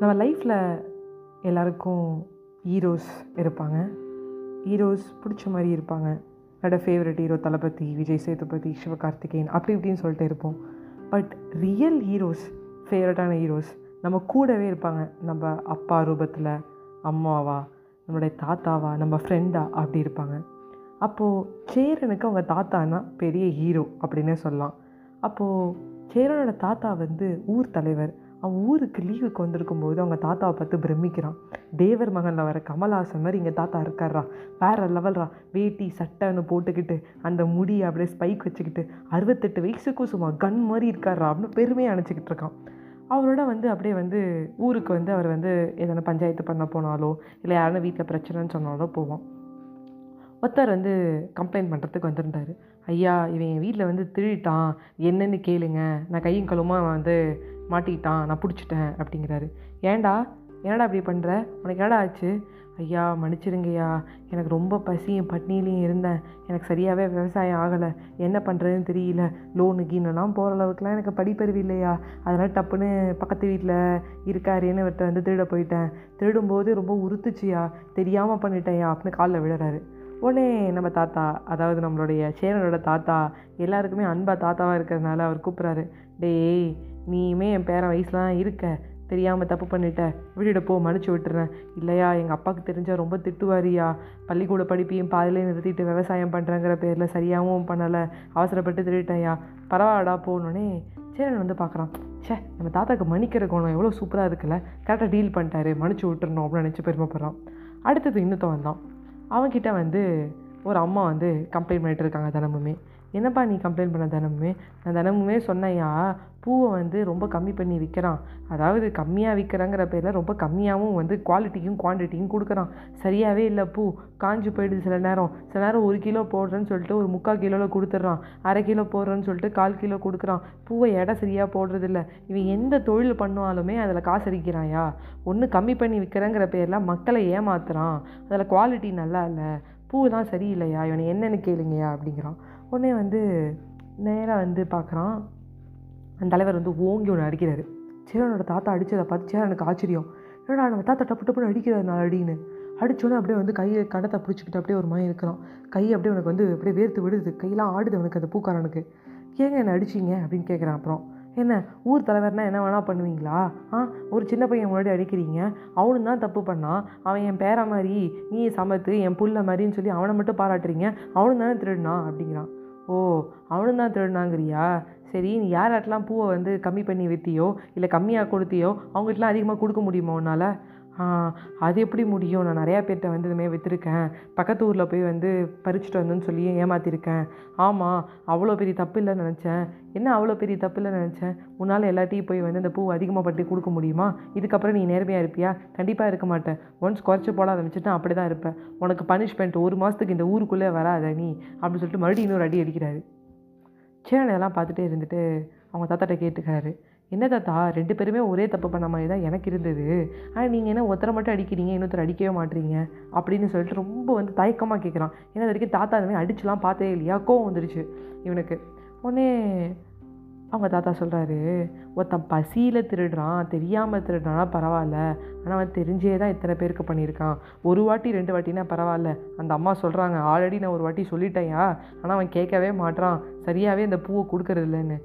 நம்ம லைஃப்பில் எல்லாருக்கும் ஹீரோஸ் இருப்பாங்க. ஹீரோஸ் பிடிச்ச மாதிரி இருப்பாங்க. என்னோடய ஃபேவரட் ஹீரோ தளபதி விஜய் சேதுபதி சிவகார்த்திகேயன் அப்படி இப்படின்னு சொல்லிட்டு இருப்போம். பட் ரியல் ஹீரோஸ் ஃபேவரட்டான ஹீரோஸ் நம்ம கூடவே இருப்பாங்க. நம்ம அப்பா ரூபத்தில் அம்மாவா நம்மளுடைய தாத்தாவா நம்ம ஃப்ரெண்டா அப்படி இருப்பாங்க. அப்போது சேரனுக்கு அவங்க தாத்தானா பெரிய ஹீரோ அப்படின்னே சொல்லலாம். அப்போது சேரனோட தாத்தா வந்து ஊர் தலைவர். அவன் ஊருக்கு லீவுக்கு வந்திருக்கும் போது அவங்க தாத்தாவை பார்த்து பிரமிக்கிறான். தேவர் மகனில் வர கமல்ஹாசன் மாதிரி இங்கே தாத்தா இருக்காரா வேற லெவல்ரா வேட்டி சட்டைன்னு போட்டுக்கிட்டு அந்த முடியை அப்படியே ஸ்பைக் வச்சுக்கிட்டு அறுபத்தெட்டு வயசுக்கும் சும்மா கன் மாதிரி இருக்காரா அப்படின்னு பெருமையாக அணைச்சிக்கிட்டு இருக்கான். அவரோட வந்து அப்படியே வந்து ஊருக்கு வந்து அவர் வந்து எதனா பஞ்சாயத்து பண்ண போனாலோ இல்லை யாரும் வீட்டில் பிரச்சனைன்னு சொன்னாலோ போவோம் ஒருத்தர் வந்து கம்ப்ளைண்ட் பண்ணுறதுக்கு வந்திருந்தார். ஐயா இவன் என் வீட்டில் வந்து திருடிட்டான். என்னன்னு கேளுங்க. நான் கையும் கழுவுமா வந்து மாட்டிக்கிட்டான் நான் பிடிச்சிட்டேன் அப்படிங்கிறாரு. ஏன்டா? என்னடா இப்படி பண்ணுற உனக்கு என்னடா ஆச்சு? ஐயா மன்னிச்சிருங்கய்யா. எனக்கு ரொம்ப பசியும் பட்னிலையும் இருந்தேன். எனக்கு சரியாகவே விவசாயம் ஆகலை. என்ன பண்ணுறதுன்னு தெரியல. லோனு கீனெல்லாம் போகிற அளவுக்குலாம் எனக்கு படிப்பறிவு இல்லையா? அதனால் டப்புன்னு பக்கத்து வீட்டில் இருக்காருன்னு இவர்கிட்ட வந்து திருட போயிட்டேன். திருடும்போது ரொம்ப உறுத்துச்சியா தெரியாமல் பண்ணிட்டேன்யா அப்படின்னு காலில் விழுறாரு. உடனே நம்ம தாத்தா அதாவது நம்மளுடைய சேரனோட தாத்தா எல்லாருக்குமே அன்பாக தாத்தாவாக இருக்கிறதுனால அவர் கூப்பிட்றாரு. டேய் நீயுமே என் பேரன் வயசுலாம் இருக்க. தெரியாமல் தப்பு பண்ணிட்ட. விட்டுட போ மன்னிச்சு விட்டுறேன். இல்லையா எங்கள் அப்பாவுக்கு தெரிஞ்சால் ரொம்ப திட்டுவாரியா பள்ளிக்கூட படிப்பையும் பாதிலே நிறுத்திட்டு விவசாயம் பண்ணுறேங்கிற பேரில் சரியாகவும் பண்ணலை. அவசரப்பட்டு திருட்டேன்யா பரவாயில்லடா போகணுன்னே சேரன் வந்து பார்க்குறான் ச்சே நம்ம தாத்தாக்கு மன்னிக்கிற கோணம் எவ்வளோ சூப்பராக இருக்குல்ல. கரெக்டாக டீல் பண்ணிட்டாரு. மன்னிச்சு விட்டுறணும் அப்படின்னு நினச்சி பெருமைப்படுறான். அடுத்தது இன்னொருத்தன் வந்தான். அவன்கிட்ட வந்து ஒரு அம்மா வந்து கம்ப்ளைண்ட் பண்ணிகிட்டு இருக்காங்க தினமுமே. என்னப்பா நீ கம்ப்ளைண்ட் பண்ண தினமுமே நான் தினமுமே சொன்னையா பூவை வந்து ரொம்ப கம்மி பண்ணி விற்கிறான் அதாவது கம்மியாக விற்கிறாங்கிற பேரில் ரொம்ப கம்மியாகவும் வந்து குவாலிட்டியும் குவான்டிட்டியும் கொடுக்குறான். சரியாகவே இல்லை பூ. காஞ்சு போயிடுது சில நேரம். சில நேரம் ஒரு கிலோ போடுறேன்னு சொல்லிட்டு ஒரு முக்கால் கிலோவில் கொடுத்துட்றான். அரை கிலோ போடுறேன்னு சொல்லிட்டு கால் கிலோ கொடுக்குறான். பூவை எடை சரியாக போடுறதில்ல. இவன் எந்த தொழில் பண்ணுவாலுமே அதில் காசு அடிக்கிறாயா ஒன்று கம்மி பண்ணி விற்கிறேங்கிற பேரில் மக்களை ஏமாத்துறான். அதில் குவாலிட்டி நல்லா இல்லை. பூ தான் சரியில்லையா? இவனை என்னென்னு கேளுங்கயா அப்படிங்கிறான். உடனே வந்து நேராக வந்து பார்க்குறான் அந்த தலைவர் வந்து ஓங்கி ஒன்று அடிக்கிறாரு. சேரனோட தாத்தா அடித்ததை பார்த்து சேரனுக்கு ஆச்சரியம். என்னடா நம்ம தாத்தா டப்பு டப்புன்னு அடிக்கிறாரு நான் அடின்னு அடித்தோன்னே அப்படியே வந்து கையை கடத்தை பிடிச்சிக்கிட்டு அப்படியே ஒரு மாதிரி இருக்கிறான். கை அப்படியே உனக்கு வந்து அப்படியே வேர்த்து விடுது. கையெல்லாம் ஆடுது அவனுக்கு அந்த பூக்காரனுக்கு ஏங்க என்னை அடிச்சிங்க அப்படின்னு கேட்குறான் அப்புறம். என்ன ஊர் தலைவர்னா என்ன வேணால் பண்ணுவீங்களா? ஆ ஒரு சின்ன பையன் முன்னாடி அடிக்கிறீங்க. அவனு தான் தப்பு பண்ணான் அவன் என் பேர மாதிரி நீ சமத்து என் புள்ள மாதிரின்னு சொல்லி அவனை மட்டும் பாராட்டுறீங்க. அவனு தானே திருடினான் அப்படிங்கிறான். ஓ அவனு தான் திருடினாங்கிறியா? சரி நீ யாராட்டெலாம் பூவை வந்து கம்மி பண்ணி விற்றியோ இல்லை கம்மியாக கொடுத்தியோ அவங்ககிட்டலாம் அதிகமாக கொடுக்க முடியுமா உன்னால்? அது எப்படி முடியும்? நான் நிறையா பேர்கிட்ட வந்து இதுமாரி விற்றுருக்கேன் பக்கத்து ஊரில் போய் வந்து பறிச்சுட்டு வந்தேன்னு சொல்லி ஏமாற்றிருக்கேன் ஆமாம் அவ்வளோ பெரிய தப்பு இல்லைன்னு நினச்சேன். என்ன அவ்வளோ பெரிய தப்பு இல்லை நினச்சேன்? உன்னால் எல்லாத்தையும் போய் வந்து அந்த பூ அதிகமாக பட்டு கொடுக்க முடியுமா? இதுக்கப்புறம் நீ நேர்மையாக இருப்பியா? கண்டிப்பாக இருக்க மாட்டேன். ஒன்ஸ் குறைச்சி போட ஆரம்பிச்சுட்டு அப்படி தான் இருப்பேன். உனக்கு பனிஷ்மெண்ட் ஒரு மாதத்துக்கு இந்த ஊருக்குள்ளே வராத நீ அப்படின்னு சொல்லிட்டு மறுபடியும் இன்னொரு அடி அடிக்கிறாரு. சேரன் எல்லாம் பார்த்துட்டே இருந்துட்டு அவங்க தாத்தாட்ட கேட்டுக்கிறாரு. என்ன தாத்தா ரெண்டு பேருமே ஒரே தப்பு பண்ண மாதிரி தான் எனக்கு இருந்தது. ஆனால் நீங்கள் என்ன ஒருத்தரை மட்டும் அடிக்கிறீங்க இன்னொருத்தர் அடிக்கவே மாட்டீங்க அப்படின்னு சொல்லிட்டு ரொம்ப வந்து தயக்கமாக கேட்குறான் ஏன்னா வரைக்கும் தாத்தா அதுமாதிரி அடிச்சுலாம் பார்த்தே இல்லையா? கோவம் வந்துருச்சு இவனுக்கு. உடனே அவங்க தாத்தா சொல்கிறாரு ஒருத்தன் பசியில் திருடுறான் தெரியாமல் திருடுறானா பரவாயில்ல. ஆனால் அவன் தெரிஞ்சே தான் இத்தனை பேருக்கு பண்ணியிருக்கான். ஒரு வாட்டி ரெண்டு வாட்டினா பரவாயில்ல. அந்த அம்மா சொல்கிறாங்க ஆல்ரெடி நான் ஒரு வாட்டி சொல்லிட்டேயா ஆனால் அவன் கேட்கவே மாட்றான். சரியாகவே அந்த பூவை கொடுக்கறது இல்லைன்னு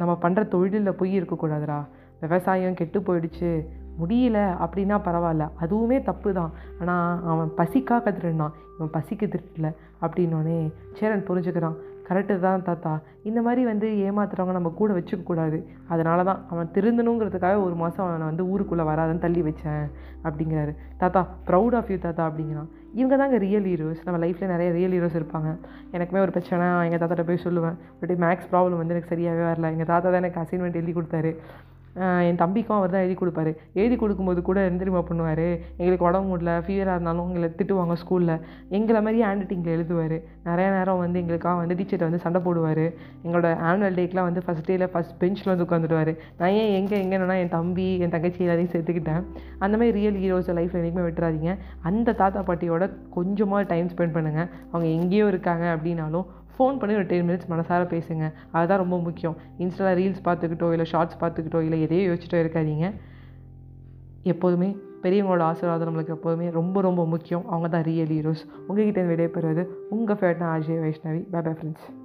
நம்ம பண்ணுற தொழிலில் பொய் இருக்கக்கூடாதுடா. விவசாயம் கெட்டு போயிடுச்சு. முடியல அப்படின்னா பரவாயில்ல. அதுவுமே தப்பு தான். ஆனால் அவன் பசிக்காக திருடினான் இவன் பசிக்கு திருட்டல அப்படின்னோடனே சேரன் புரிஞ்சுக்கிறான். கரெக்டு தான் தாத்தா. இந்த மாதிரி வந்து ஏமாத்துறவங்க நம்ம கூட வச்சுக்கக்கூடாது அதனால தான் அவன் திருந்தணுங்கிறதுக்காக ஒரு மாதம் அவனை வந்து ஊருக்குள்ளே வராதுன்னு தள்ளி வச்சேன் அப்படிங்கிறாரு. தாத்தா ப்ரௌட் ஆஃப் யூ தாத்தா அப்படிங்கிறான். இவங்க தாங்க ரியல் ஹீரோஸ் நம்ம லைஃப்பில் நிறைய ரியல் ஹீரோஸ் இருப்பாங்க. எனக்குமே ஒரு பிரச்சனை எங்கள் தாத்தாட்ட போய் சொல்லுவேன். பட் மேக்ஸ் ப்ராப்ளம் வந்து எனக்கு சரியாகவே வரல. எங்கள் தாத்தா தான் எனக்கு அசைன்மெண்ட் எழுதி கொடுத்தாரு. என் தம்பிக்கும் அவர் தான் எழுதி கொடுப்பாரு. எழுதி கொடுக்கும்போது கூட என்ன தெரியுமா பண்ணுவார்? எங்களுக்கு உடம்பு முடியல ஃபீவராக இருந்தாலும் எங்களை திட்டுவாங்க ஸ்கூலில் எங்களை மாதிரி ஹேண்ட் ரைட்டிங்கில் எழுதுவார். நிறைய நேரம் வந்து எங்களுக்காக வந்து டீச்சர்கிட்ட வந்து சண்டை போடுவார். எங்களோட ஆனுவல் டேக்கெலாம் வந்து ஃபஸ்ட் டேயில் ஃபஸ்ட் பெஞ்சில் வந்து உட்காந்துடுவார் நான் ஏன் எங்கே எங்கேன்னா என் தம்பி என் தங்கச்சி எல்லாத்தையும் சேர்த்துக்கிட்டேன். அந்த மாதிரி ரியல் ஹீரோஸ் லைஃப்பில் என்றைக்குமே விட்டுறாதீங்க. அந்த தாத்தா பாட்டியோட கொஞ்சமாக டைம் ஸ்பெண்ட் பண்ணுங்கள் அவங்க எங்கேயோ இருக்காங்க அப்படின்னாலும் ஃபோன் பண்ணி ஒரு டென் மினிட்ஸ் மனசார பேசுங்க. அதுதான் ரொம்ப முக்கியம். இன்ஸ்டாவில் ரீல்ஸ் பார்த்துக்கிட்டோ இல்லை ஷார்ட்ஸ் பார்த்துக்கிட்டோ இல்லை எதையோ யோசிச்சிட்டோ இருக்காதீங்க. எப்போதுமே பெரியவங்களோட ஆசீர்வாதம் நம்மளுக்கு எப்போதுமே ரொம்ப ரொம்ப முக்கியம். அவங்க தான் ரியல் ஹீரோஸ் உங்ககிட்ட விடைபெறுவது உங்கள் ஃபேவரட்னா Ajay Vaishnavi bye bye friends